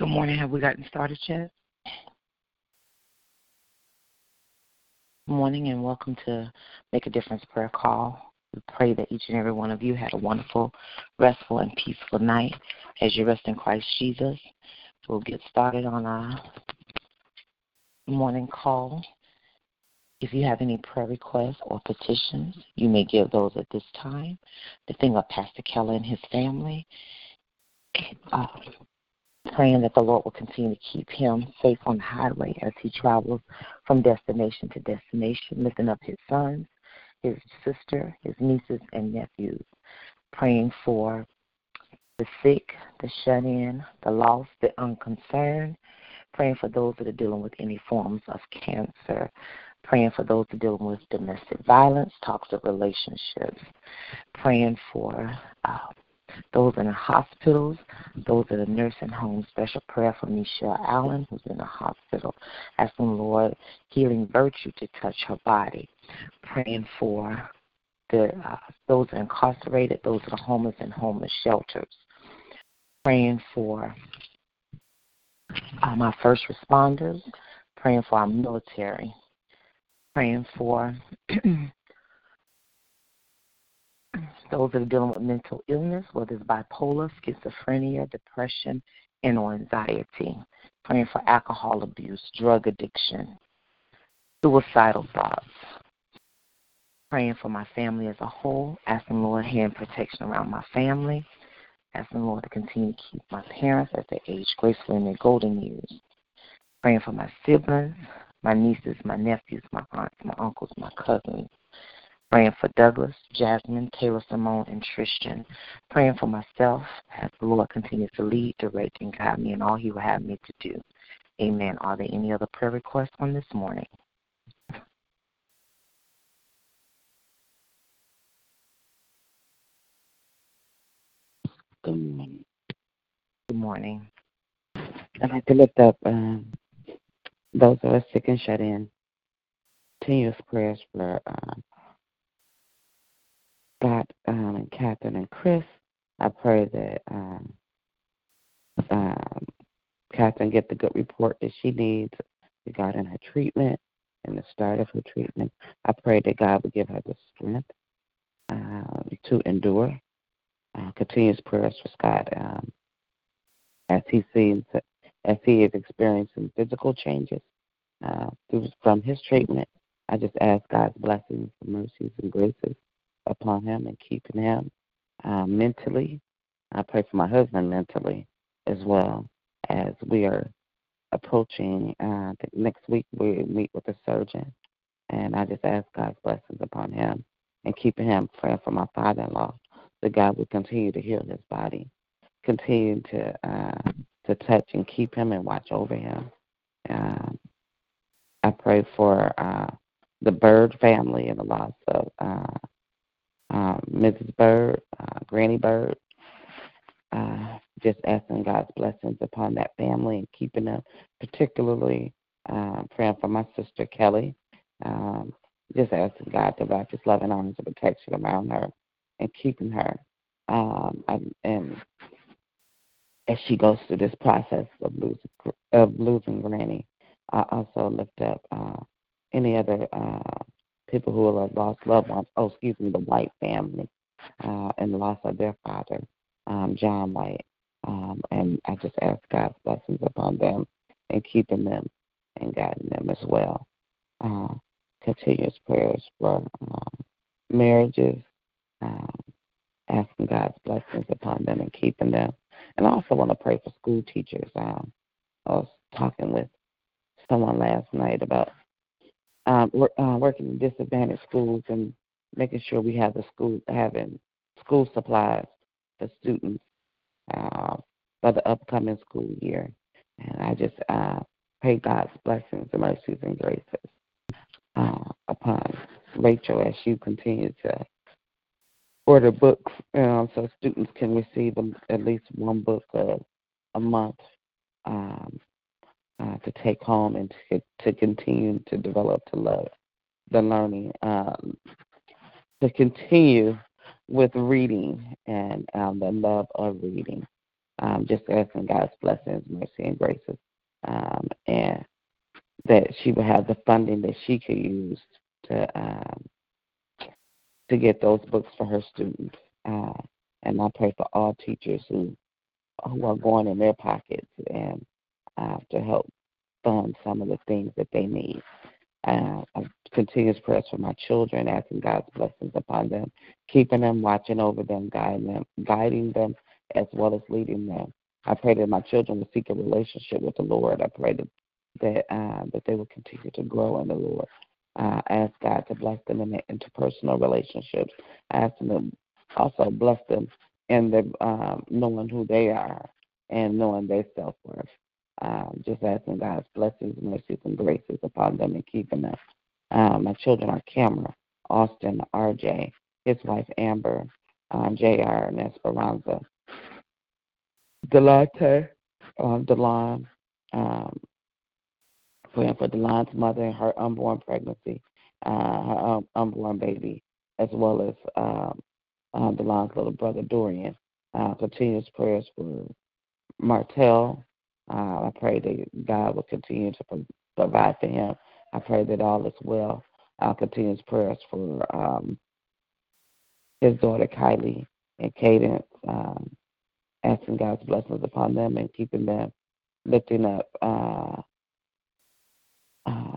Good morning. Have we gotten started yet? Good morning and welcome to Make a Difference Prayer Call. We pray that each and every one of you had a wonderful, restful, and peaceful night as you rest in Christ Jesus. We'll get started on our morning call. If you have any prayer requests or petitions, you may give those at this time. The thing of Pastor Keller and his family. Uh, praying that the Lord will continue to keep him safe on the highway as he travels from destination to destination, lifting up his sons, his sister, his nieces, and nephews, praying for the sick, the shut in, the lost, the unconcerned, praying for those that are dealing with any forms of cancer, praying for those that are dealing with domestic violence, toxic relationships, praying for uh, those in the hospitals, those in the nursing homes. Special prayer for Michelle Allen, who's in the hospital. Asking Lord healing virtue to touch her body. Praying for the uh, those incarcerated, those are homeless and homeless shelters. Praying for um, our first responders. Praying for our military. Praying for those that are dealing with mental illness, whether it's bipolar, schizophrenia, depression, and or anxiety. Praying for alcohol abuse, drug addiction, suicidal thoughts. Praying for my family as a whole, asking Lord hand protection around my family, asking Lord to continue to keep my parents as they age gracefully in their golden years. Praying for my siblings, my nieces, my nephews, my aunts, my uncles, my cousins, Praying for Douglas, Jasmine, Taylor Simone, and Tristan. Praying for myself as the Lord continues to lead, direct, and guide me in all He will have me to do. Amen. Are there any other prayer requests on this morning? Good morning. Good morning. I'd like to lift up um, those of us sick and shut in. Continuous prayers for uh, Scott um, and Catherine and Chris. I pray that um, um, Catherine get the good report that she needs regarding her treatment and the start of her treatment. I pray that God would give her the strength uh, to endure. Uh, continuous prayers for Scott um, as he sees as he is experiencing physical changes uh, through, from his treatment. I just ask God's blessings, mercies, and graces upon him and keeping him uh, mentally. I pray for my husband mentally as well as we are approaching uh, next week. We meet with a surgeon, and I just ask God's blessings upon him and keeping him praying for my father-in-law that God would continue to heal his body, continue to uh, to touch and keep him and watch over him. Uh, I pray for uh, the Bird family and the loss of uh, uh, Mrs. Bird, uh, Granny Bird. Uh, just asking God's blessings upon that family and keeping them, particularly uh, praying for my sister Kelly. Um, just asking God to wrap His loving arms of protection around her and keeping her. Um, and, and as she goes through this process of losing of losing Granny, I also lift up uh, any other uh, people who have lost loved ones. Oh, excuse me, the White family uh, and the loss of their father, um, John White. Um, and I just ask God's blessings upon them and keeping them and guiding them as well. Uh, continuous prayers for uh, marriages, uh, asking God's blessings upon them and keeping them. And I also want to pray for school teachers. Um, I was talking with someone last night about um, uh, working in disadvantaged schools and making sure we have the school having school supplies for students uh, for the upcoming school year. And I just uh, pray God's blessings and mercies and graces uh, upon Rachel as she continues to order books um, so students can receive at least one book a, a month um, uh, to take home and to, to continue to develop to love the learning, um, to continue with reading and um, the love of reading. Um, just asking God's blessings, mercy, and graces, um, and that she would have the funding that she could use to um, to get those books for her students. Uh, and I pray for all teachers who who are going in their pockets and uh, to help fund some of the things that they need. Uh, continuous prayers for my children, asking God's blessings upon them, keeping them, watching over them, guiding them, guiding them, as well as leading them. I pray that my children will seek a relationship with the Lord. I pray that that uh, that they will continue to grow in the Lord. Uh, ask God to bless them in their interpersonal relationships. I ask them to also bless them in the um, knowing who they are and knowing their self worth. Um, just asking God's blessings, mercies, and graces upon them and keeping them. Um, my children are Cameron, Austin, RJ, his wife Amber, um, JR, and Esperanza. Delante, um, Delon, um, praying for Delon's mother and her unborn pregnancy, uh, her um, unborn baby, as well as um, uh, Delon's little brother Dorian. Uh, continuous prayers for Martell, uh, I pray that God will continue to provide for him. I pray that all is well. I'll continue his prayers for um, his daughter Kylie and Cadence, um, asking God's blessings upon them and keeping them, lifting up uh, uh,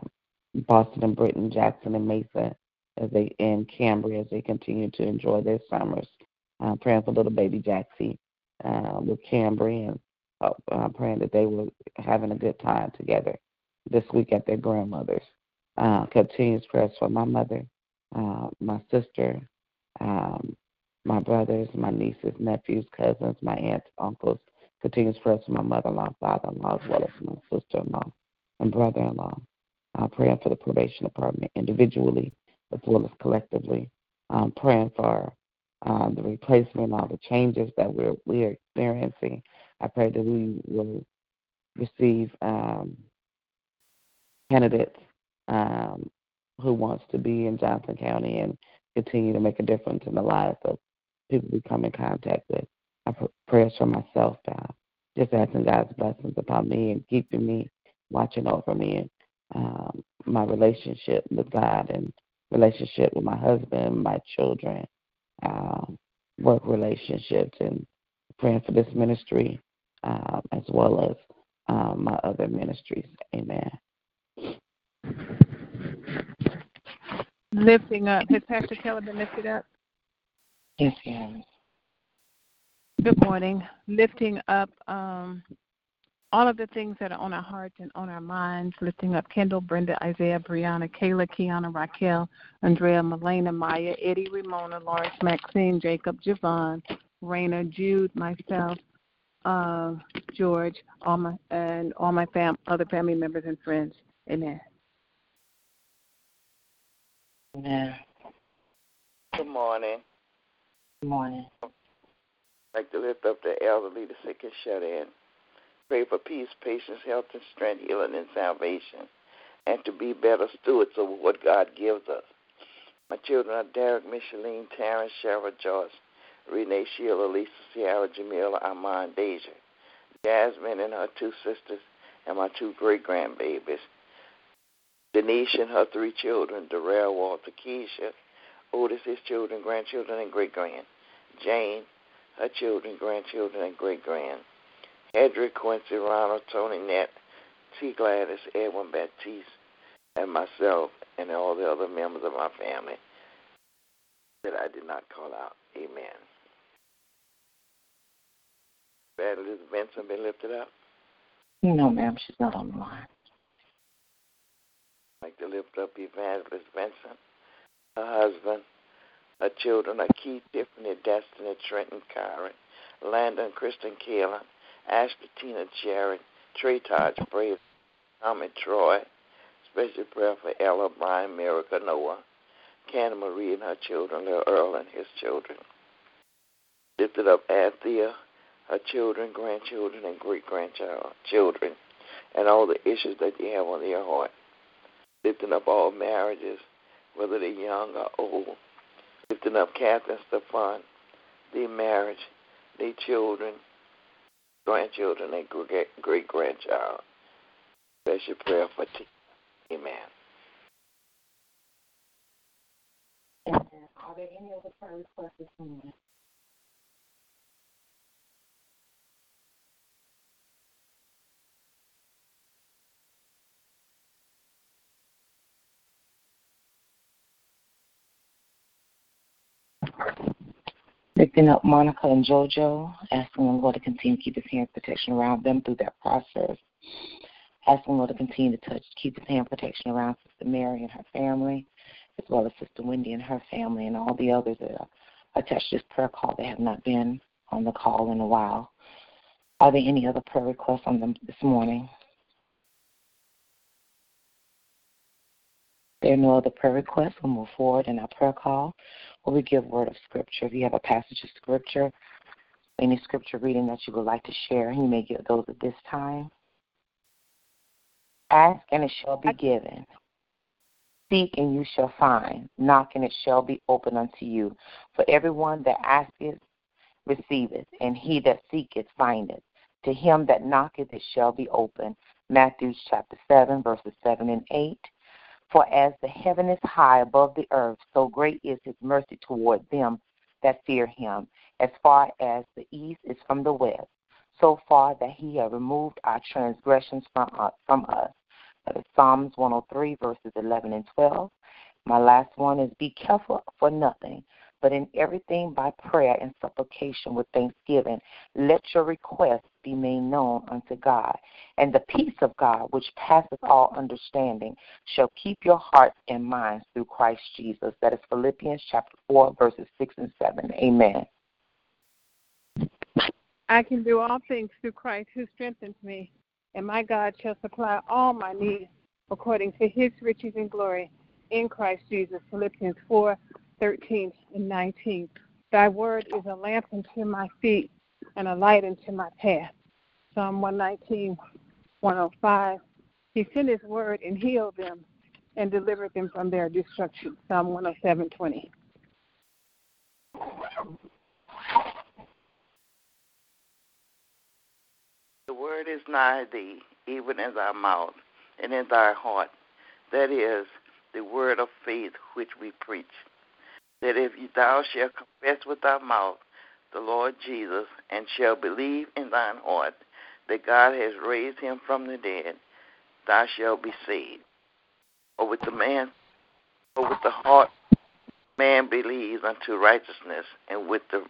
Boston and Britain, Jackson and Mesa as they in Cambria as they continue to enjoy their summers. Uh, praying for little baby Jaxie uh, with Cambria and uh, praying that they were having a good time together this week at their grandmother's. Uh, continuous prayers for my mother, uh, my sister, um, my brothers, my nieces, nephews, cousins, my aunts, uncles. Continuous prayers for my mother-in-law, father-in-law, as well as my sister-in-law and brother-in-law. Uh, praying for the probation department individually as well as collectively. Praying for uh, the replacement, all the changes that we're we're experiencing I pray that we will receive um, candidates um, who wants to be in Johnson County and continue to make a difference in the lives of people we come in contact with. I pray prayers for myself, God. Just asking God's blessings upon me and keeping me, watching over me, and um, my relationship with God and relationship with my husband, my children, um, work relationships, and praying for this ministry um, as well as um, my other ministries. Amen. Lifting up. Has Pastor Keller been lifted up? Yes, yes. Good morning. Lifting up um, all of the things that are on our hearts and on our minds, lifting up Kendall, Brenda, Isaiah, Brianna, Kayla, Kiana, Raquel, Andrea, Melena, Maya, Eddie, Ramona, Lawrence, Maxine, Jacob, Javon, Raina, Jude, myself, uh, George, all my and all my fam other family members and friends. Amen. Amen. Good morning. Good morning. I'd like to lift up the elderly, the sick, and shut in. Pray for peace, patience, health, and strength, healing, and salvation, and to be better stewards of what God gives us. My children are Derek, Micheline, Terrence, Cheryl, Joyce, Renee, Sheila, Lisa, Sierra, Jamila, Armand, Deja, Jasmine and her two sisters, and my two great grandbabies. Denise and her three children, Darrell, Walter, Keisha, Otis, his children, grandchildren, and great grand. Jane, her children, grandchildren, and great grand. Hedrick, Quincy, Ronald, Tony, Nett, T. Gladys, Edwin Baptiste, and myself, and all the other members of my family that I did not call out. Amen. Evangelist Benson been lifted up? No, ma'am, she's not on the line. I'd like to lift up Evangelist Benson, her husband, her children are Keith, Tiffany, Destiny, Trenton, Karen, Landon, Kristen, Kaylin, Ashley, Tina, Jared, Trey, Taj, Brave, Tommy, Troy, special prayer for Ella, Brian, Miracle, Noah, Canna Marie and her children, little Earl and his children. Lifted up Anthea, her children, grandchildren, and great grandchild children, and all the issues that they have on their heart. Lifting up all marriages, whether they're young or old. Lifting up Catherine Stefan, their marriage, their children, grandchildren, and great grandchild. Special prayer for T. Amen. Are there any other prayer requests this morning? Lifting up Monica and JoJo, asking the Lord to continue to keep his hand protection around them through that process. Asking Lord to continue to touch, keep his hand protection around Sister Mary and her family, as well as Sister Wendy and her family, and all the others that are attached to this prayer call that have not been on the call in a while. Are there any other prayer requests on them this morning? There are no other prayer requests. We'll move forward in our prayer call where we give word of scripture. If you have a passage of scripture, any scripture reading that you would like to share, you may give those at this time. Ask and it shall be given. Seek and you shall find. Knock and it shall be open unto you. For everyone that asketh receiveth, and he that seeketh findeth. To him that knocketh it shall be open. Matthew chapter 7, verses 7 and 8. For as the heaven is high above the earth, so great is his mercy toward them that fear him. As far as the east is from the west, so far that he has removed our transgressions from us. Uh, from us. That is Psalms 103, verses 11 and 12. My last one is be careful for nothing, but in everything by prayer and supplication with thanksgiving, let your requests be made known unto God. And the peace of God, which passeth all understanding, shall keep your hearts and minds through Christ Jesus. That is Philippians chapter 4, verses 6 and 7. Amen. I can do all things through Christ who strengthens me, and my God shall supply all my needs according to his riches and glory in Christ Jesus. Philippians 4, 13 and 19th. Thy word is a lamp unto my feet and a light unto my path. Psalm 119, 105, He sent his word and healed them and delivered them from their destruction. Psalm 107:20. The word is nigh thee, even in thy mouth and in thy heart. That is the word of faith which we preach. That if thou shalt confess with thy mouth the Lord Jesus and shalt believe in thine heart that God has raised him from the dead, thou shalt be saved. Or with the man, or with the heart, man believes unto righteousness, and with the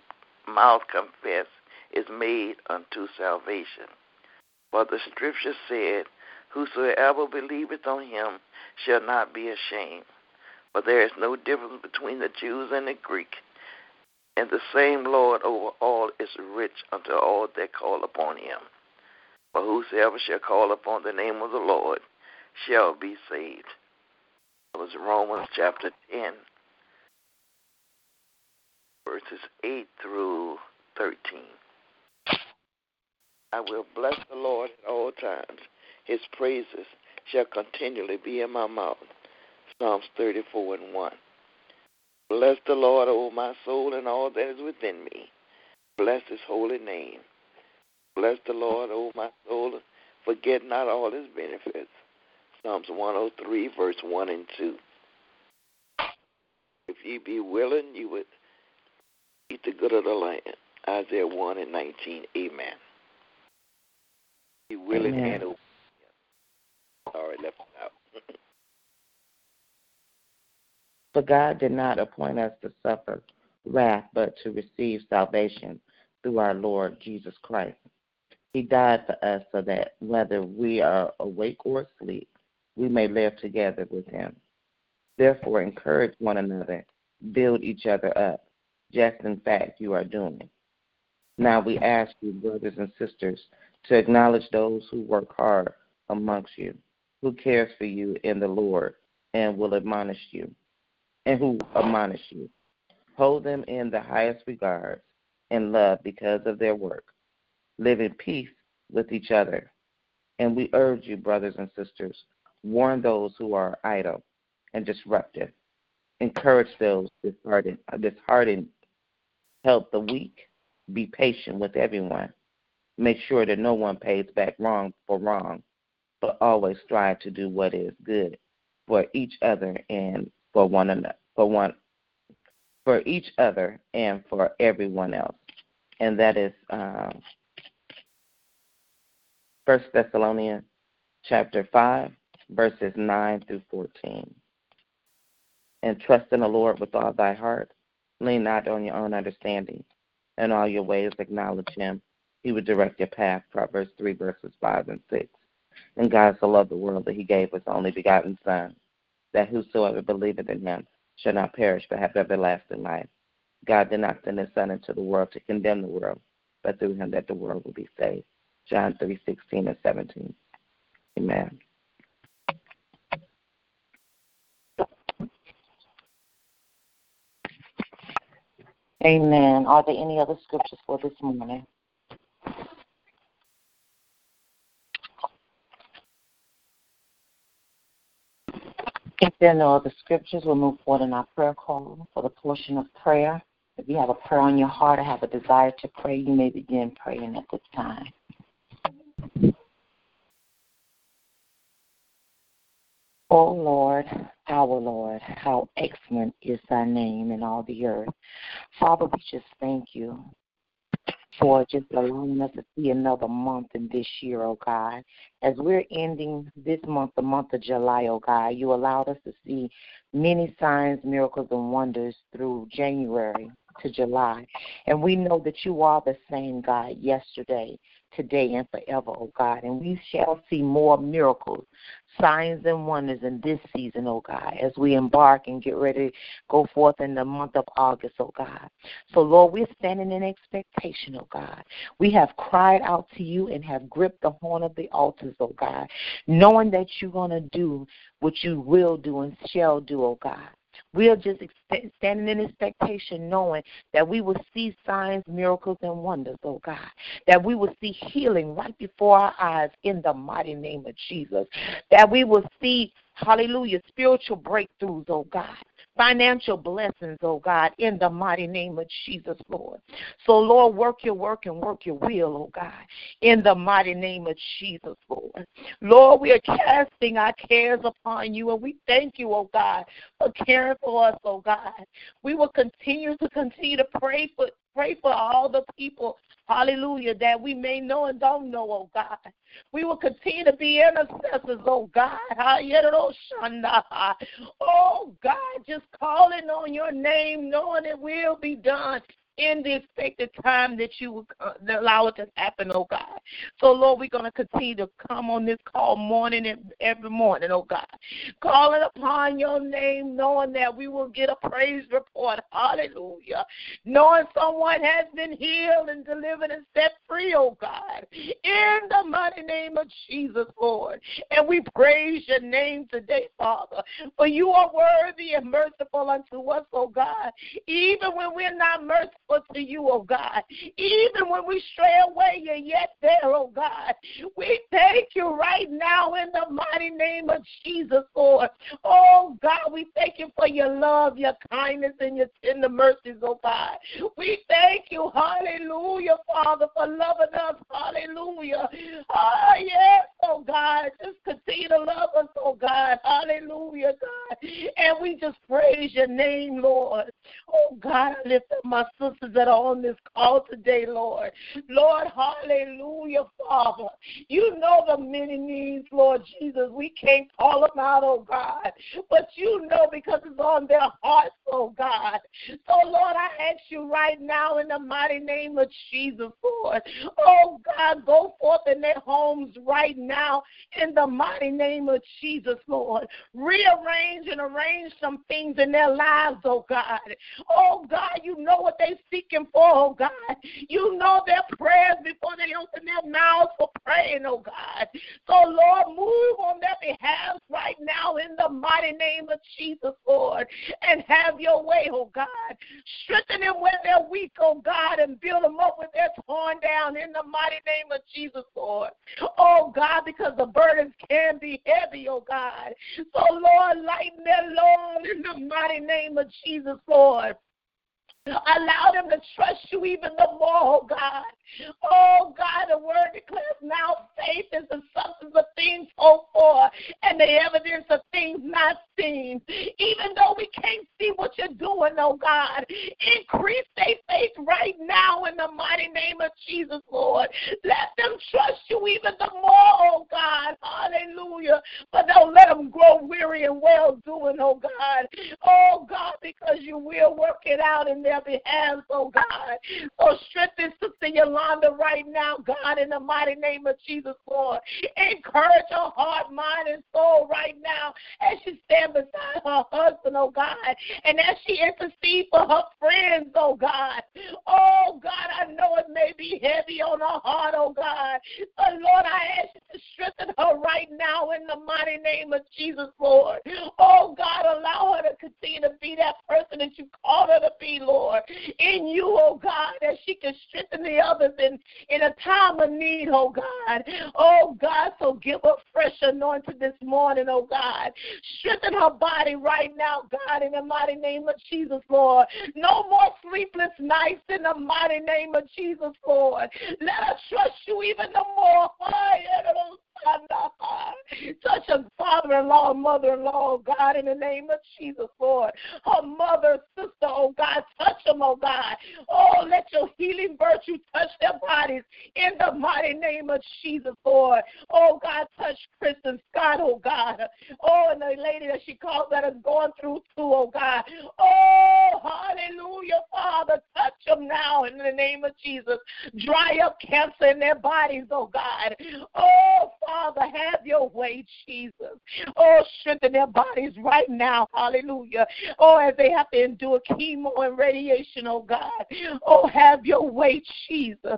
mouth confess is made unto salvation. For the scripture said, Whosoever believeth on him shall not be ashamed. For there is no difference between the Jews and the Greek, and the same Lord over all is rich unto all that call upon him. For whosoever shall call upon the name of the Lord shall be saved. That was Romans chapter 10, verses 8 through 13. I will bless the Lord at all times. His praises shall continually be in my mouth. Psalms 34 and 1. Bless the Lord, O my soul, and all that is within me. Bless his holy name. Bless the Lord, O my soul, forget not all his benefits. Psalms 103, verse 1 and 2. If ye be willing, you would eat the good of the land. Isaiah 1 and 19. Amen. Be willing Amen. and obedient. Sorry, left but God did not appoint us to suffer wrath, but to receive salvation through our Lord Jesus Christ. He died for us so that whether we are awake or asleep, we may live together with him. Therefore, encourage one another, build each other up, just in fact you are doing. Now we ask you, brothers and sisters, to acknowledge those who work hard amongst you, who cares for you in the Lord, and will admonish you, and who admonish you. Hold them in the highest regard and love because of their work. Live in peace with each other. And we urge you, brothers and sisters, warn those who are idle and disruptive. Encourage those disheartened, disheartened. Help the weak. Be patient with everyone. Make sure that no one pays back wrong for wrong, but always strive to do what is good for each other and for one another, for one, for each other and for everyone else. And that is um, First Thessalonians chapter five, verses nine through fourteen. And trust in the Lord with all thy heart. Lean not on your own understanding. In all your ways acknowledge him. He would direct your path. Proverbs three verses five and six. And God so loved the world that he gave his only begotten Son, that whosoever believeth in him shall not perish but have everlasting life. God did not send his Son into the world to condemn the world, but through him that the world will be saved. John 3 16 and 17. Amen. Amen. Are there any other scriptures for this morning? If there are no other scriptures, we'll move forward in our prayer call for the portion of prayer. If you have a prayer on your heart or have a desire to pray, you may begin praying at this time. O oh Lord, our Lord, how excellent is thy name in all the earth. Father, we just thank you for just allowing us to see another month in this year, oh God. As we're ending this month, the month of July, oh God, you allowed us to see many signs, miracles, and wonders through January to July. And we know that you are the same God yesterday, today, and forever, oh God. And we shall see more miracles, signs, and wonders in this season, oh God, as we embark and get ready to go forth in the month of August, oh God. So, Lord, we're standing in expectation, oh God. We have cried out to you and have gripped the horn of the altars, oh God, knowing that you're going to do what you will do and shall do, oh God. We are just standing in expectation, knowing that we will see signs, miracles, and wonders, oh God. That we will see healing right before our eyes in the mighty name of Jesus. That we will see, hallelujah, spiritual breakthroughs, oh God financial blessings, oh God, in the mighty name of Jesus, Lord. So, Lord, work your work and work your will, oh God, in the mighty name of Jesus, Lord. Lord, we are casting our cares upon you, and we thank you, oh God, for caring for us, oh God. We will continue to continue to pray for pray for all the people Hallelujah, that we may know and don't know, oh God. We will continue to be intercessors, oh God. Oh God, just calling on your name, knowing it will be done in the expected time that you uh, allow it to happen, oh God. So, Lord, we're going to continue to come on this call morning and every morning, oh God. Calling upon your name, knowing that we will get a praise report. Hallelujah. Knowing someone has been healed and delivered and set free, oh God. In the mighty name of Jesus, Lord. And we praise your name today, Father. For you are worthy and merciful unto us, oh God. Even when we're not merciful, to you, oh God. Even when we stray away, you're yet there, oh God. We thank you right now in the mighty name of Jesus, Lord. Oh God, we thank you for your love, your kindness, and your tender mercies, oh God. We thank you, hallelujah, Father, for loving us, hallelujah. Oh, yes, oh God. Just continue to love us, oh God. Hallelujah, God. And we just praise your name, Lord. Oh God, I lift up my sister sisters that are on this call today, Lord. Lord, hallelujah, Father. You know the many needs, Lord Jesus. We can't call them out, oh God. But you know because it's on their hearts, oh God. So, Lord, I ask you right now in the mighty name of Jesus, Lord. Oh God, go forth in their homes right now in the mighty name of Jesus, Lord. Rearrange and arrange some things in their lives, oh God. Oh God, you know what they seeking for, oh God. You know their prayers before they open their mouths for praying, oh God. So, Lord, move on their behalf right now in the mighty name of Jesus, Lord, and have your way, oh God. Strengthen them when they're weak, oh God, and build them up when they're torn down in the mighty name of Jesus, Lord. Oh God, because the burdens can be heavy, oh God. So, Lord, lighten their load in the mighty name of Jesus, Lord. Allow them to trust you even the more, oh God. Oh God, the word declares now faith is the substance of things hoped for and the evidence of things not seen. Even though we can't see what you're doing, oh God, increase their faith right now in the mighty name of Jesus, Lord. Let them trust you even the more, oh God. Hallelujah. But don't let them grow weary and well doing, oh God. Oh God, because you will work it out in their behalf, oh God. So strengthen Sister Yolanda right now, God, in the mighty name of Jesus, Lord. Encourage her heart, mind, and soul right now as she stands beside her husband, oh God, and as she intercedes for her friends, oh God. Oh God, I know it may be heavy on her heart, oh God. But Lord, I ask you to strengthen her right now in the mighty name of Jesus, Lord. Oh God, allow her to continue to be that person that you called her to be, Lord. In you, oh God, that she can strengthen the others in, in a time of need, oh God. Oh God, so give her fresh anointing this morning, oh God. Strengthen her body right now, God, in the mighty name of Jesus, Lord. No more sleepless nights in the mighty name of Jesus, Lord. Let us trust you even the more. Touch her father in law, mother in law, oh God, in the name of Jesus, Lord. Her mother, sister, oh God, touch them, oh God. Oh, let your healing virtue touch their bodies in the mighty name of Jesus, Lord. Oh God, touch Kristen Scott, oh God. Oh, and the lady that she calls that is going through too, oh God. Oh, hallelujah, Father. Touch them now in the name of Jesus. Dry up cancer in their bodies, oh God. Oh, Father, have your way, Jesus. Oh, strengthen their bodies right now. Hallelujah. Oh, as they have to endure chemo and radiation, oh God. Oh, have your way, Jesus.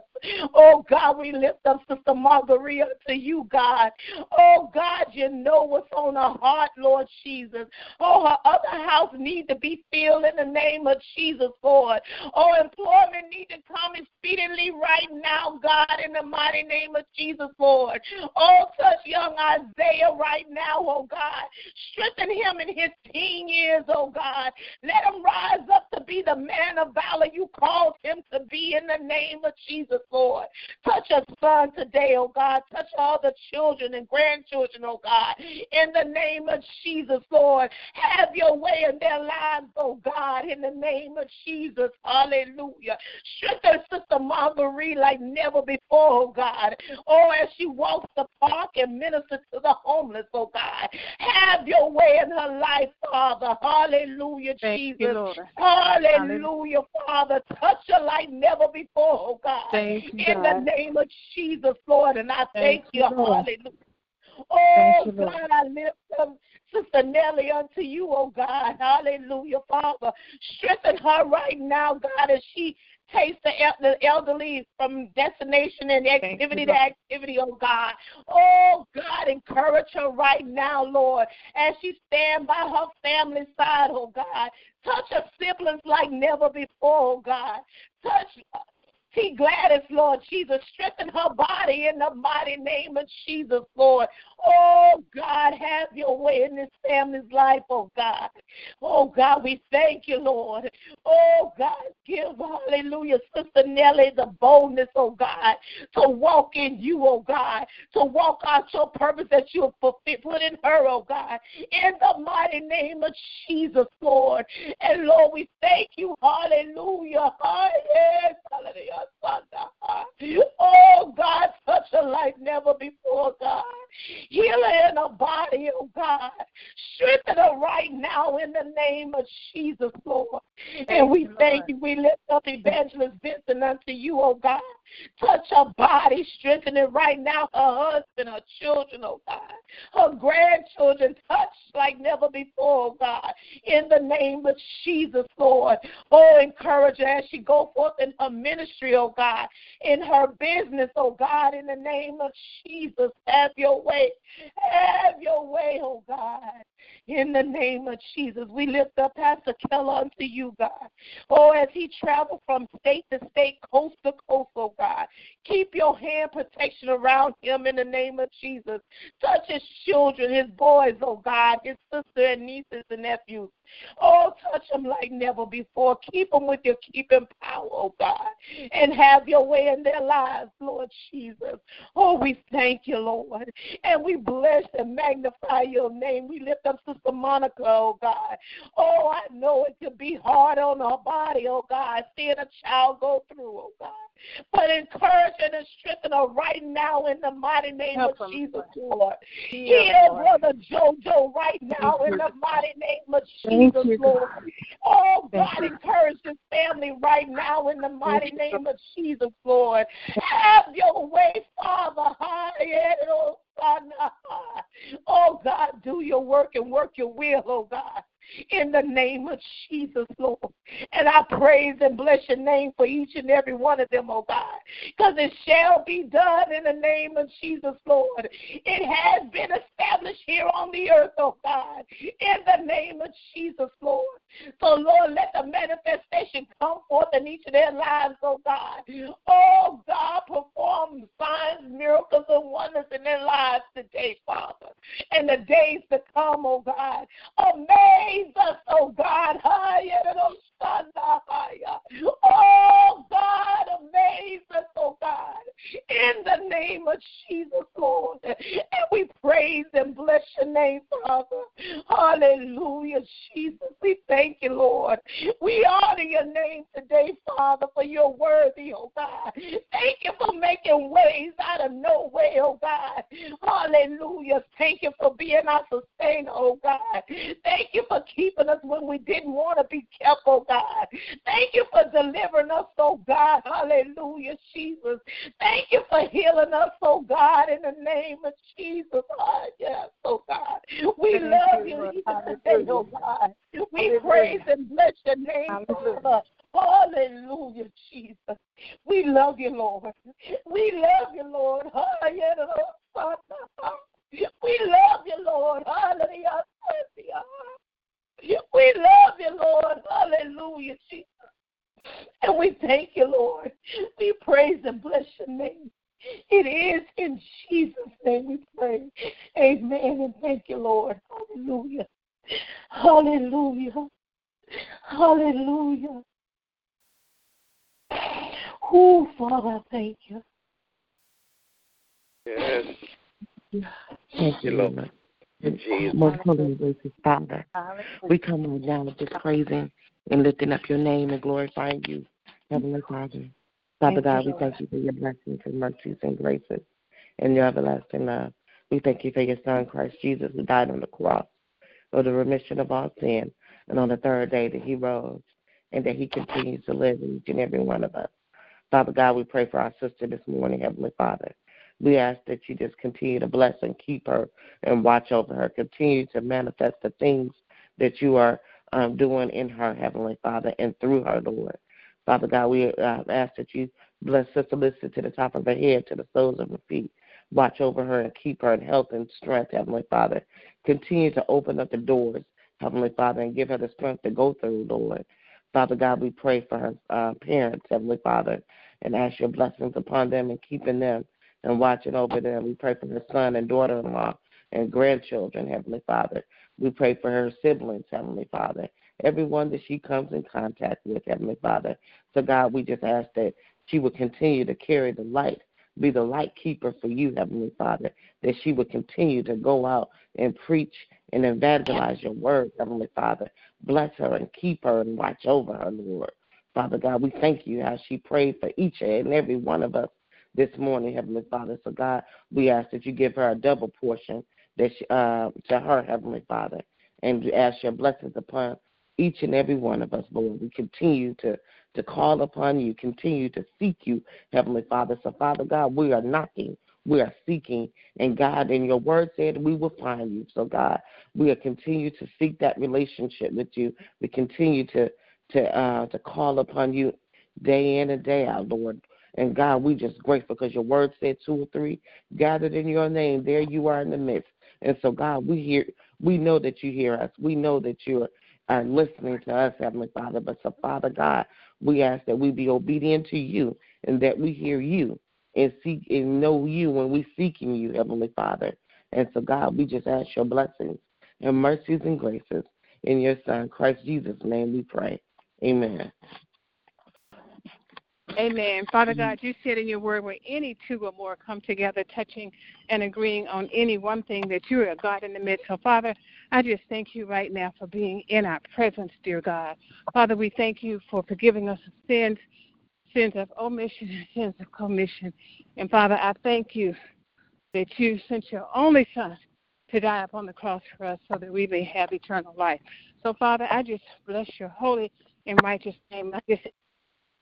Oh God, we lift up Sister Margarita to you, God. Oh God, you know what's on her heart, Lord Jesus. Oh, her other house need to be filled in the name of Jesus, Lord. Oh, employment need to come speedily right now, God, in the mighty name of Jesus, Lord. Oh, touch young Isaiah right now, oh God. Strengthen him in his teen years, oh God. Let him rise up to be the man of valor you called him to be in the name of Jesus, Lord. Touch us, son, today, oh God. Touch all the children and grandchildren, oh God. In the name of Jesus, Lord. Have your way in their lives, oh God, in the name of Jesus. Hallelujah. Strengthen Sister Marguerite like never before, oh God. Oh, as she walks the park and minister to the homeless, oh God. Have your way in her life, Father. Hallelujah, Thank Jesus. You, Hallelujah, Father. Touch her like never before, oh God. Thank in the name of Jesus, Lord. And I thank, Thank you. Hallelujah. Oh, you, God, I lift up Sister Nellie unto you, oh God. Hallelujah, Father. Strengthen her right now, God, as she takes the, el- the elderly from destination and you, activity to activity, oh God. Oh God, encourage her right now, Lord, as she stand by her family side, oh God. Touch her siblings like never before, oh God. Touch T. Gladys, Lord Jesus. Strengthen her body in the mighty name of Jesus, Lord. Oh, God, have your way in this family's life, oh, God. Oh, God, we thank you, Lord. Oh, God, give, hallelujah, Sister Nellie the boldness, oh, God, to walk in you, oh, God, to walk out your purpose that you have put in her, oh, God. In the mighty name of Jesus, Lord. And, Lord, we thank you, hallelujah. Hallelujah. Oh, God, such a life never before, God. Heal her in her body, oh God. Strengthen her right now in the name of Jesus, Lord. And we thank you. We lift up Evangelist Vincent unto you, oh God. Touch her body, strengthen it right now. Her husband, her children, oh God. Her grandchildren, touch like never before, oh God. In the name of Jesus, Lord. Oh, encourage her as she go forth in her ministry, oh God. In her business, oh God. In the name of Jesus, have your way. Have your way, oh God. In the name of Jesus, we lift up Pastor Keller unto you, God. Oh, as he travels from state to state, coast to coast, oh God. Keep your hand protection around him in the name of Jesus. Touch his children, his boys, oh God, his sister and nieces and nephews. Oh, touch them like never before. Keep them with your keeping power, oh God, and have your way in their lives, Lord Jesus. Oh, we thank you, Lord, and we bless and magnify your name. We lift up Sister Monica, oh God. Oh, I know it could be hard on her body, oh God, seeing a child go through, oh God. But encourage and strengthen her right now in the mighty name Help of Jesus, Lord. Heal, Lord. Brother Jojo right now in the mighty name of Jesus, you, Lord. Oh, God, encourage his family right now in the mighty name of Jesus, Lord. Have your way, Father. Oh, God, do your work and work your will, oh, God. In the name of Jesus, Lord. And I praise and bless your name for each and every one of them, oh God. Because it shall be done in the name of Jesus, Lord. It has been established here on the earth, oh God. In the name of Jesus, Lord. So, Lord, let the manifestation come forth in each of their lives, oh God. Oh God, perform signs, miracles, and wonders in their lives today, Father. And the days to come, oh God. Amaze us, oh God. Oh God, amaze oh God. In the name of Jesus, Lord. And we praise and bless your name, Father. Hallelujah, Jesus. We thank you, Lord. We honor your name today, Father, for your worthy, oh God. Thank you for making ways out of no way, oh God. Hallelujah. Thank you for being our sustainer, oh God. Thank you for keeping us when we didn't want to be kept, oh God. Thank you for delivering us, oh God. Hallelujah, Jesus. Thank you for healing us, oh God, in the name of Jesus. Oh, yes, oh God. We love you today, oh God. We praise and bless your name, Father. Hallelujah, Jesus. We love you, Lord. We love you, Lord. Hallelujah. We love you, Lord. Hallelujah. We love you, Lord. Hallelujah, Jesus. And we thank you, Lord. We praise and bless your name. It is in Jesus' name we pray. Amen. And thank you, Lord. Hallelujah. Hallelujah. Hallelujah. Oh, Father, thank you. Yes. Thank you, Lord. Most holy gracious Father, we come right now just praising and lifting up your name and glorifying you, Heavenly Father. Father God, we thank you for your blessings and mercies and graces and your everlasting love. We thank you for your Son, Christ Jesus, who died on the cross for the remission of all sin, and on the third day that he rose, and that he continues to live in each and every one of us. Father God, we pray for our sister this morning, Heavenly Father. We ask that you just continue to bless and keep her and watch over her. Continue to manifest the things that you are um, doing in her, Heavenly Father, and through her, Lord. Father God, we uh, ask that you bless Sister Lisa to the top of her head, to the soles of her feet. Watch over her and keep her in health and strength, Heavenly Father. Continue to open up the doors, Heavenly Father, and give her the strength to go through, Lord. Father God, we pray for her uh, parents, Heavenly Father, and ask your blessings upon them and keeping them and watching over them. We pray for her son and daughter in law and grandchildren, Heavenly Father. We pray for her siblings, Heavenly Father. Everyone that she comes in contact with, Heavenly Father. So, God, we just ask that she would continue to carry the light, be the light keeper for you, Heavenly Father. That she would continue to go out and preach and evangelize your word, Heavenly Father. Bless her and keep her and watch over her, Lord. Father God, we thank you how she prayed for each and every one of us this morning, Heavenly Father. So, God, we ask that you give her a double portion that she, uh, to her, Heavenly Father, and we ask your blessings upon each and every one of us, Lord. We continue to, to call upon you, continue to seek you, Heavenly Father. So, Father God, we are knocking, we are seeking, and God, in your word said we will find you. So, God, we are continue to seek that relationship with you. We continue to to uh, to call upon you day in and day out, Lord. And God, we just grateful because your word said two or three gathered in your name. There you are in the midst. And so, God, we hear, we know that you hear us. We know that you're uh, listening to us, Heavenly Father. But so, Father God, we ask that we be obedient to you and that we hear you and seek and know you when we seeking you, Heavenly Father. And so, God, we just ask your blessings and mercies and graces in your Son, Christ Jesus' name. We pray. Amen. Amen. Father God, you said in your word where any two or more come together, touching and agreeing on any one thing, that you are God in the midst. So, Father, I just thank you right now for being in our presence, dear God. Father, we thank you for forgiving us of sins, sins of omission and sins of commission. And, Father, I thank you that you sent your only Son to die upon the cross for us so that we may have eternal life. So, Father, I just bless your holy and righteous name. I just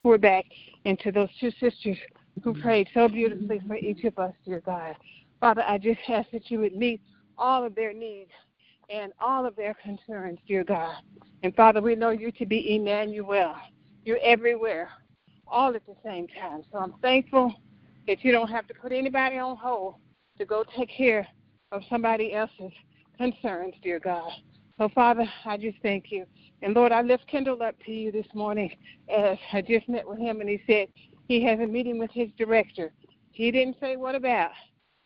pour back into those two sisters who mm-hmm. prayed so beautifully for each of us, dear God. Father, I just ask that you would meet all of their needs and all of their concerns, dear God. And Father, we know you to be Emmanuel. You're everywhere, all at the same time. So I'm thankful that you don't have to put anybody on hold to go take care of somebody else's concerns, dear God. So, Father, I just thank you. And Lord, I lift Kendall up to you this morning as I just met with him and he said he has a meeting with his director. He didn't say what about,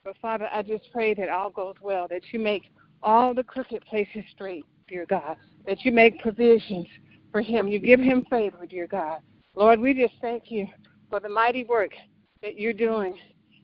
but Father, I just pray that all goes well, that you make all the crooked places straight, dear God, that you make provisions for him. You give him favor, dear God. Lord, we just thank you for the mighty work that you're doing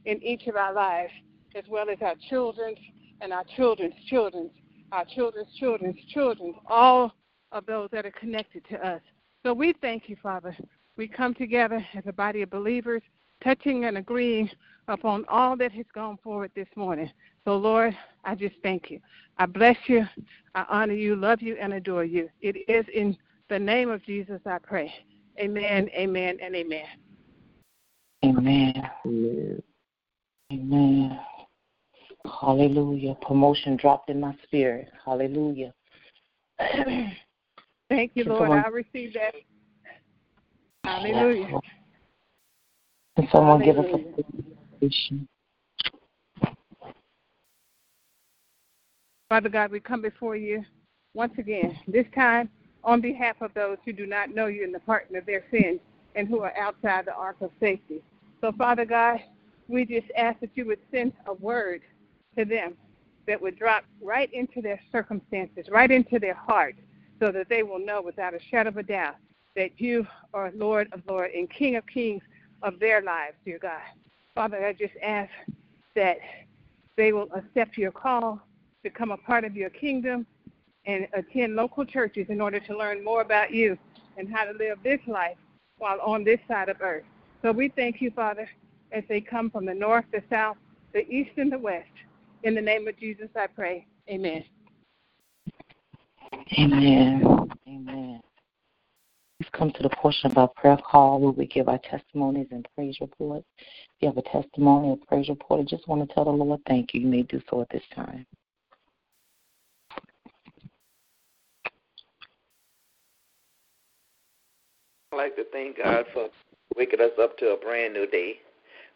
in each of our lives, as well as our children's and our children's children's our children's children's children, all of those that are connected to us. So we thank you, Father. We come together as a body of believers, touching and agreeing upon all that has gone forward this morning. So, Lord, I just thank you. I bless you. I honor you, love you, and adore you. It is in the name of Jesus I pray. Amen, amen, and amen. Amen. Amen. Amen. Hallelujah. Promotion dropped in my spirit. Hallelujah. Thank you, Lord. I receive that. Hallelujah. Can someone Hallelujah. give us a vision? Father God, we come before you once again, this time on behalf of those who do not know you in the pardon of their sins and who are outside the ark of safety. So, Father God, we just ask that you would send a word to them that would drop right into their circumstances, right into their heart, so that they will know without a shadow of a doubt that you are Lord of Lords and King of Kings of their lives, dear God. Father, I just ask that they will accept your call, become a part of your kingdom, and attend local churches in order to learn more about you and how to live this life while on this side of earth. So we thank you, Father, as they come from the north, the south, the east, and the west. In the name of Jesus, I pray. Amen. Amen. Amen. We've come to the portion of our prayer call where we give our testimonies and praise reports. If you have a testimony or praise report I just want to tell the Lord thank you, you may do so at this time. I'd like to thank God for waking us up to a brand new day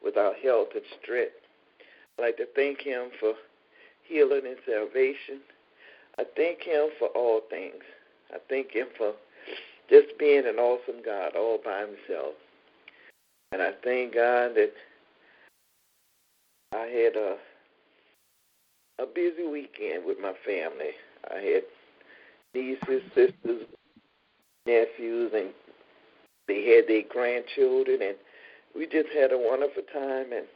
with our health and strength. I'd like to thank Him for healing and salvation. I thank Him for all things. I thank Him for just being an awesome God all by Himself. And I thank God that I had a a busy weekend with my family. I had nieces, sisters, nephews, and they had their grandchildren, and we just had a wonderful time. And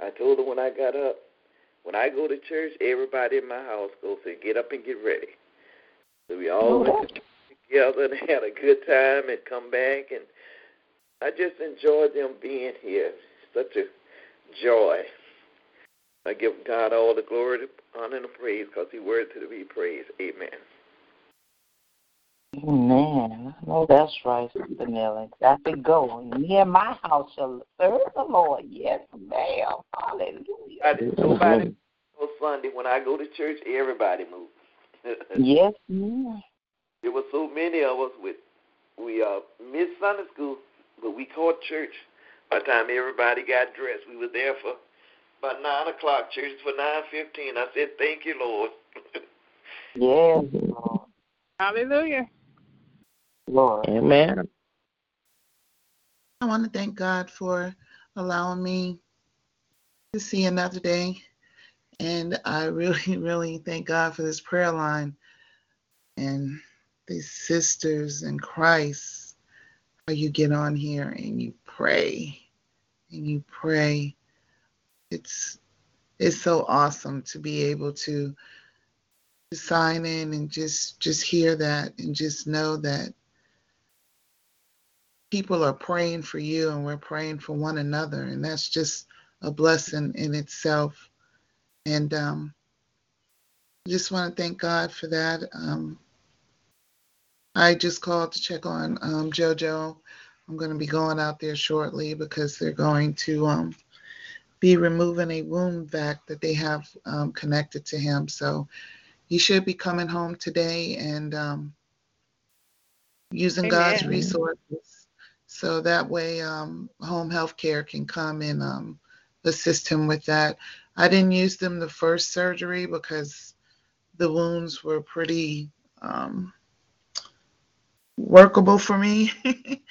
I told her when I got up, when I go to church, everybody in my house goes to get up and get ready. So we all oh, went together and had a good time and come back, and I just enjoyed them being here. Such a joy. I give God all the glory, honor, and praise because He worthy to be praised. Amen. Amen. I know that's right, Sister Nellie. Got to go. Me and my house shall serve the Lord. Yes, ma'am. Hallelujah. I did nobody on Sunday when I go to church, everybody moves. yes, ma'am. There were so many of us with we uh missed Sunday school, but we caught church. By the time everybody got dressed, we were there for about nine o'clock. Church for nine fifteen. I said, "Thank you, Lord." yes, Lord. Hallelujah. Lord. Amen. I want to thank God for allowing me to see another day. And I really, really thank God for this prayer line and these sisters in Christ. How you get on here and you pray and you pray. It's it's so awesome to be able to, to sign in and just just hear that and just know that people are praying for you and we're praying for one another. And that's just a blessing in itself. And um, I just want to thank God for that. Um, I just called to check on um, JoJo. I'm going to be going out there shortly because they're going to um, be removing a wound vac that they have um, connected to him. So he should be coming home today and um, using Amen. God's resources so that way um, home health care can come and um, assist him with that. I didn't use them the first surgery because the wounds were pretty um, workable for me.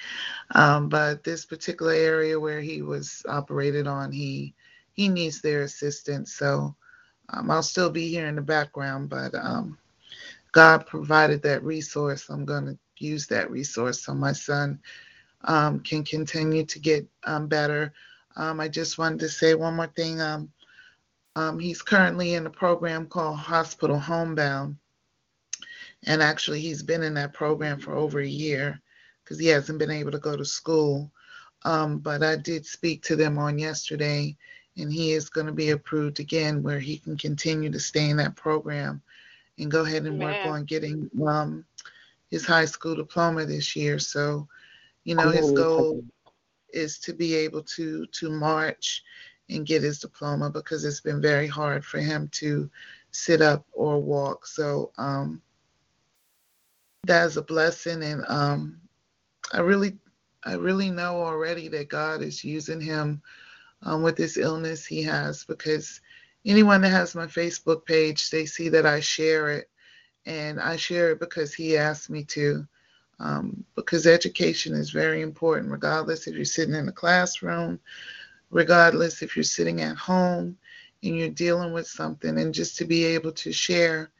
um, but this particular area where he was operated on, he he needs their assistance. So um, I'll still be here in the background, but um, God provided that resource. I'm going to use that resource so my son um, can continue to get um, better. Um, I just wanted to say one more thing. Um, um, he's currently in a program called Hospital Homebound. And actually, he's been in that program for over a year because he hasn't been able to go to school. Um, but I did speak to them on yesterday, and he is going to be approved again where he can continue to stay in that program and go ahead and work on getting um, his high school diploma this year. So you know, his goal is to be able to to march and get his diploma because it's been very hard for him to sit up or walk. So um, that is a blessing, and um, I really, I really know already that God is using him um, with this illness he has because anyone that has my Facebook page, they see that I share it, and I share it because he asked me to. Um, because education is very important, regardless if you're sitting in a classroom, regardless if you're sitting at home and you're dealing with something, and just to be able to share.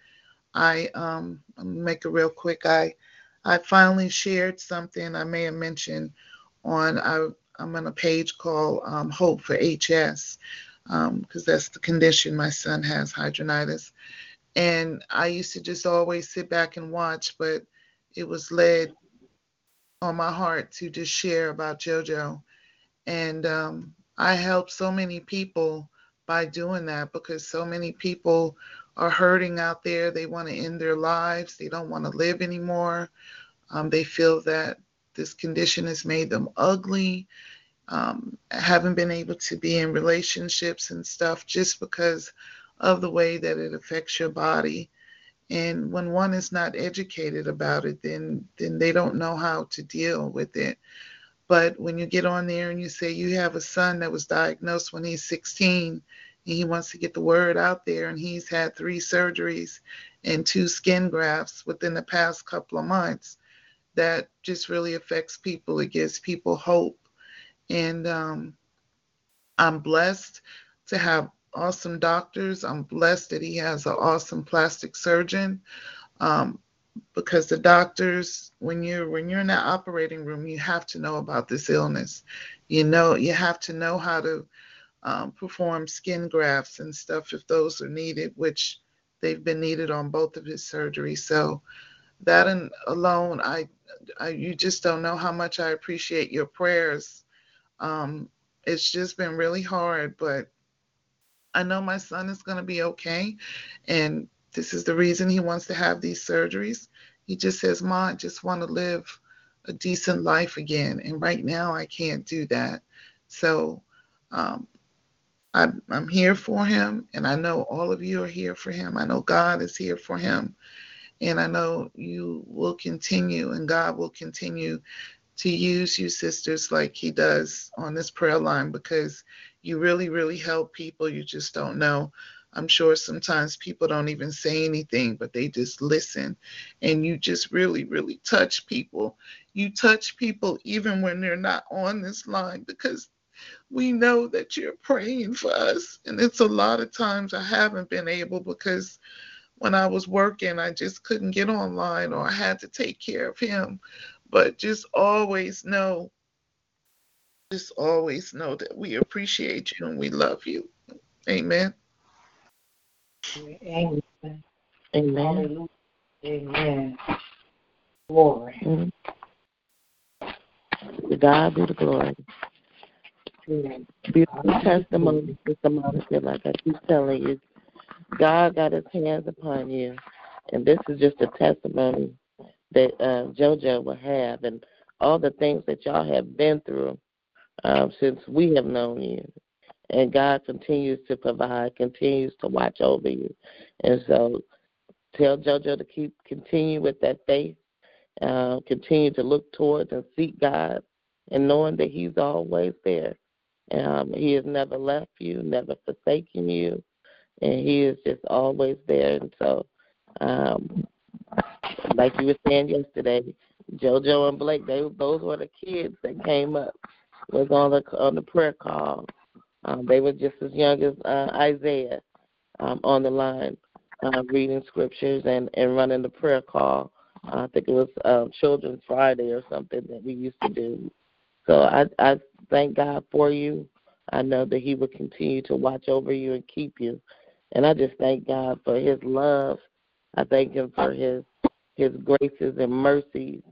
I um, make it real quick. I I finally shared something I may have mentioned on I, I'm on a page called um, Hope for HS because um, that's the condition my son has, hidradenitis, And I used to just always sit back and watch, but it was led on my heart to just share about JoJo. And um, I help so many people by doing that because so many people are hurting out there. They want to end their lives, they don't want to live anymore. Um, they feel that this condition has made them ugly, um, haven't been able to be in relationships and stuff just because of the way that it affects your body. And when one is not educated about it, then then they don't know how to deal with it. But when you get on there and you say you have a son that was diagnosed when he's 16 and he wants to get the word out there and he's had three surgeries and two skin grafts within the past couple of months, that just really affects people. It gives people hope. And um, I'm blessed to have awesome doctors. I'm blessed that he has an awesome plastic surgeon. Um, because the doctors, when you're when you're in that operating room, you have to know about this illness. You know, you have to know how to um, perform skin grafts and stuff if those are needed, which they've been needed on both of his surgeries. So that and alone, I, I, you just don't know how much I appreciate your prayers. Um, it's just been really hard, but I know my son is going to be okay. And this is the reason he wants to have these surgeries. He just says, Ma, I just want to live a decent life again. And right now, I can't do that. So um, I'm, I'm here for him. And I know all of you are here for him. I know God is here for him. And I know you will continue, and God will continue to use you, sisters, like He does on this prayer line, because you really, really help people. You just don't know. I'm sure sometimes people don't even say anything, but they just listen. And you just really, really touch people. You touch people even when they're not on this line because we know that you're praying for us. And it's a lot of times I haven't been able because when I was working, I just couldn't get online or I had to take care of him. But just always know, just always know that we appreciate you and we love you. Amen. Amen. Amen. Amen. Glory. Mm-hmm. To God be the glory. Beautiful testimony, Sister Monica, like I keep telling you. God got his hands upon you. And this is just a testimony that uh, JoJo will have and all the things that y'all have been through um, since we have known you. And God continues to provide, continues to watch over you. And so tell JoJo to keep continue with that faith, uh, continue to look towards and seek God, and knowing that He's always there. Um, he has never left you, never forsaken you, and he is just always there. And so, um, like you were saying yesterday, JoJo and Blake, they those were the kids that came up was on the on the prayer call. Um, they were just as young as uh, Isaiah um, on the line, uh, reading scriptures and and running the prayer call. Uh, I think it was um, Children's Friday or something that we used to do. So I I thank God for you. I know that He will continue to watch over you and keep you. And I just thank God for his love. I thank him for his his graces and mercies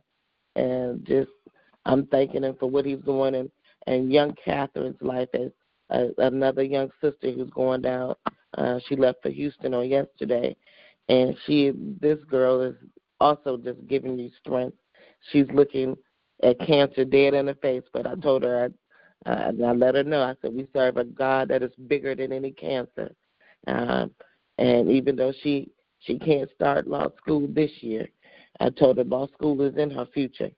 and just I'm thanking him for what he's doing in and young Catherine's life as uh, another young sister who's going down. Uh, she left for Houston on yesterday, and she this girl is also just giving you strength. She's looking at cancer dead in the face, but I told her Uh, I let her know. I said, we serve a God that is bigger than any cancer. Um, and even though she she can't start law school this year, I told her law school is in her future.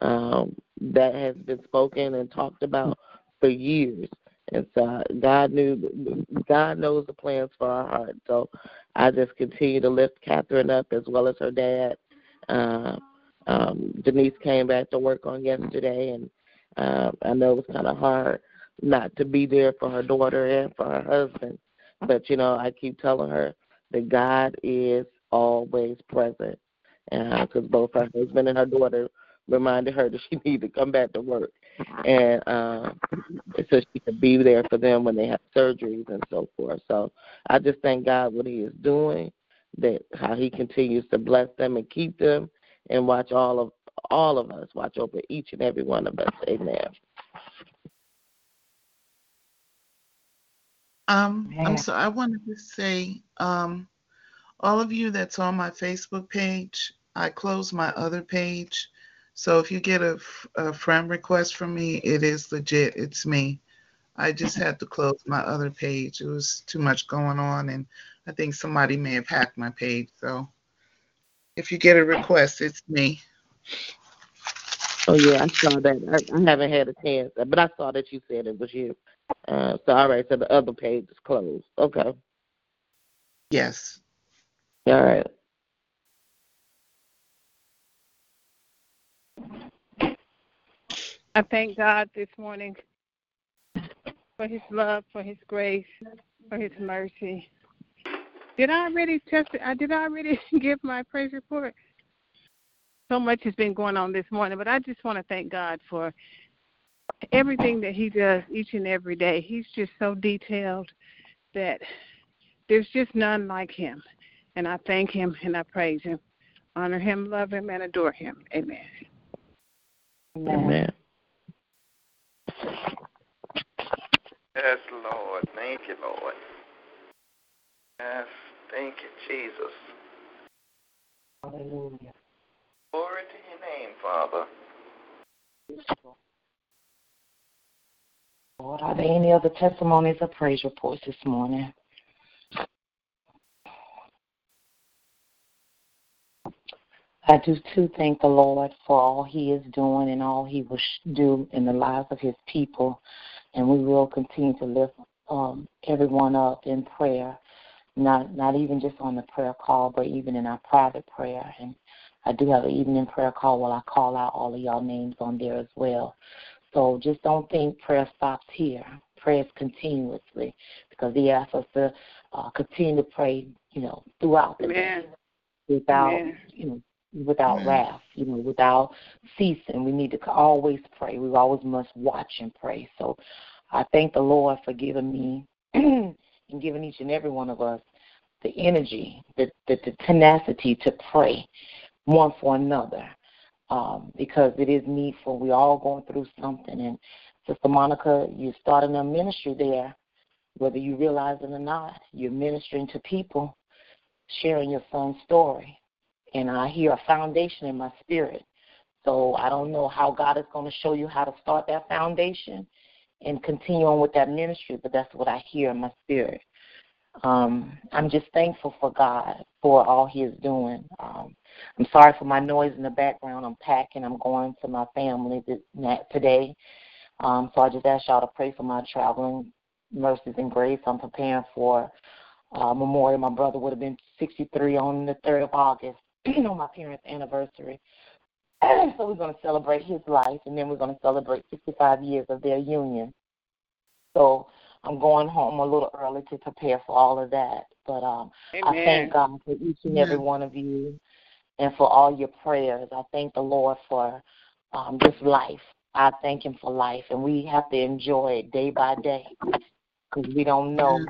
Um, that has been spoken and talked about for years. And so God knew, God knows the plans for our heart. So I just continue to lift Catherine up as well as her dad. Uh, um, Denise came back to work on yesterday, and uh, I know it was kind of hard not to be there for her daughter and for her husband. But you know, I keep telling her that God is always present, and because uh, both her husband and her daughter reminded her that she needed to come back to work and uh, so she could be there for them when they have surgeries and so forth. So I just thank God what He is doing, that how He continues to bless them and keep them, and watch all of all of us watch over each and every one of us. Amen. Um, I'm so I wanted to say, um, all of you that's on my Facebook page, I closed my other page so if you get a, a friend request from me, it is legit. It's me. I just had to close my other page. It was too much going on, and I think somebody may have hacked my page. So if you get a request, it's me. Oh yeah, I saw that. I, I haven't had a chance, but I saw that you said it was you. Uh, so all right, so the other page is closed. Okay. Yes. All right. I thank God this morning for his love, for his grace, for his mercy. Did I already test I did I already give my praise report? So much has been going on this morning, but I just want to thank God for everything that he does each and every day. He's just so detailed that there's just none like him. And I thank him and I praise him, honor him, love him, and adore him. Amen. Amen. Yes, Lord. Thank you, Lord. Yes, thank you, Jesus. Hallelujah. Glory to your name, Father. Lord, are there any other testimonies or praise reports this morning? I do too thank the Lord for all He is doing and all He will do in the lives of His people, and we will continue to lift um, everyone up in prayer, not not even just on the prayer call, but even in our private prayer. And I do have an evening prayer call where I call out all of y'all names on there as well. So just don't think prayer stops here. Prayer is continuously because He asks us to uh, continue to pray, you know, throughout the Amen. day without, Amen. you know, without wrath, you know, without ceasing. We need to always pray. We always must watch and pray. So I thank the Lord for giving me and giving each and every one of us the energy, the, the, the tenacity to pray one for another um, because it is needful. We're all going through something. And Sister Monica, you're starting a ministry there, whether you realize it or not. You're ministering to people, sharing your son's story and I hear a foundation in my spirit. So I don't know how God is going to show you how to start that foundation and continue on with that ministry, but that's what I hear in my spirit. Um, I'm just thankful for God for all He is doing. Um, I'm sorry for my noise in the background. I'm packing. I'm going to my family today. Um, so I just ask y'all to pray for my traveling mercies and grace. I'm preparing for uh, memorial. My brother would have been 63 on the 3rd of August. on my parents' anniversary. so we're going to celebrate his life, and then we're going to celebrate 65 years of their union. So I'm going home a little early to prepare for all of that. But um, I thank God for each and every one of you and for all your prayers. I thank the Lord for um, this life. I thank Him for life, and we have to enjoy it day by day because we don't know,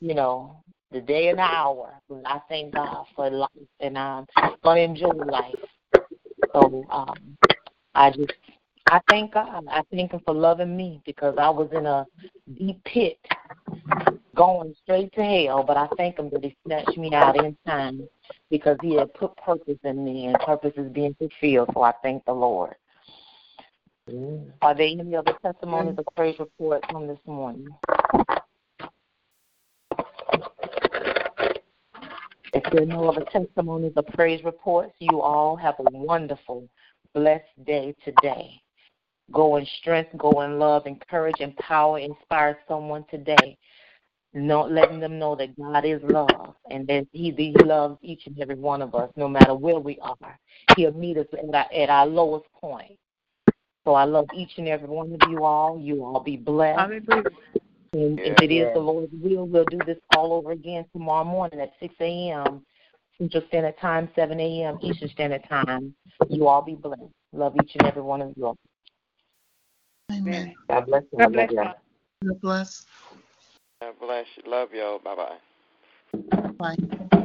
you know, the day and the hour. But I thank God for life, and I'm gonna enjoy life. So um, I just I thank God. I thank Him for loving me because I was in a deep pit, going straight to hell. But I thank Him that He snatched me out in time because He had put purpose in me, and purpose is being fulfilled. So I thank the Lord. Are there any other testimonies or praise reports on this morning? If there are no other testimonies or praise reports, you all have a wonderful, blessed day today. Go in strength, go in love, encourage, empower, inspire someone today. Not letting them know that God is love and that He, he loves each and every one of us, no matter where we are. He'll meet us at our, at our lowest point. So I love each and every one of you all. You all be blessed. Hallelujah. And if it is the Lord's will, we'll do this all over again tomorrow morning at 6 a.m. Central Standard Time, 7 a.m. Eastern Standard Time. You all be blessed. Love each and every one of you. Amen. God bless you. God bless you. God bless. God bless you. Love y'all. Bye bye. Bye.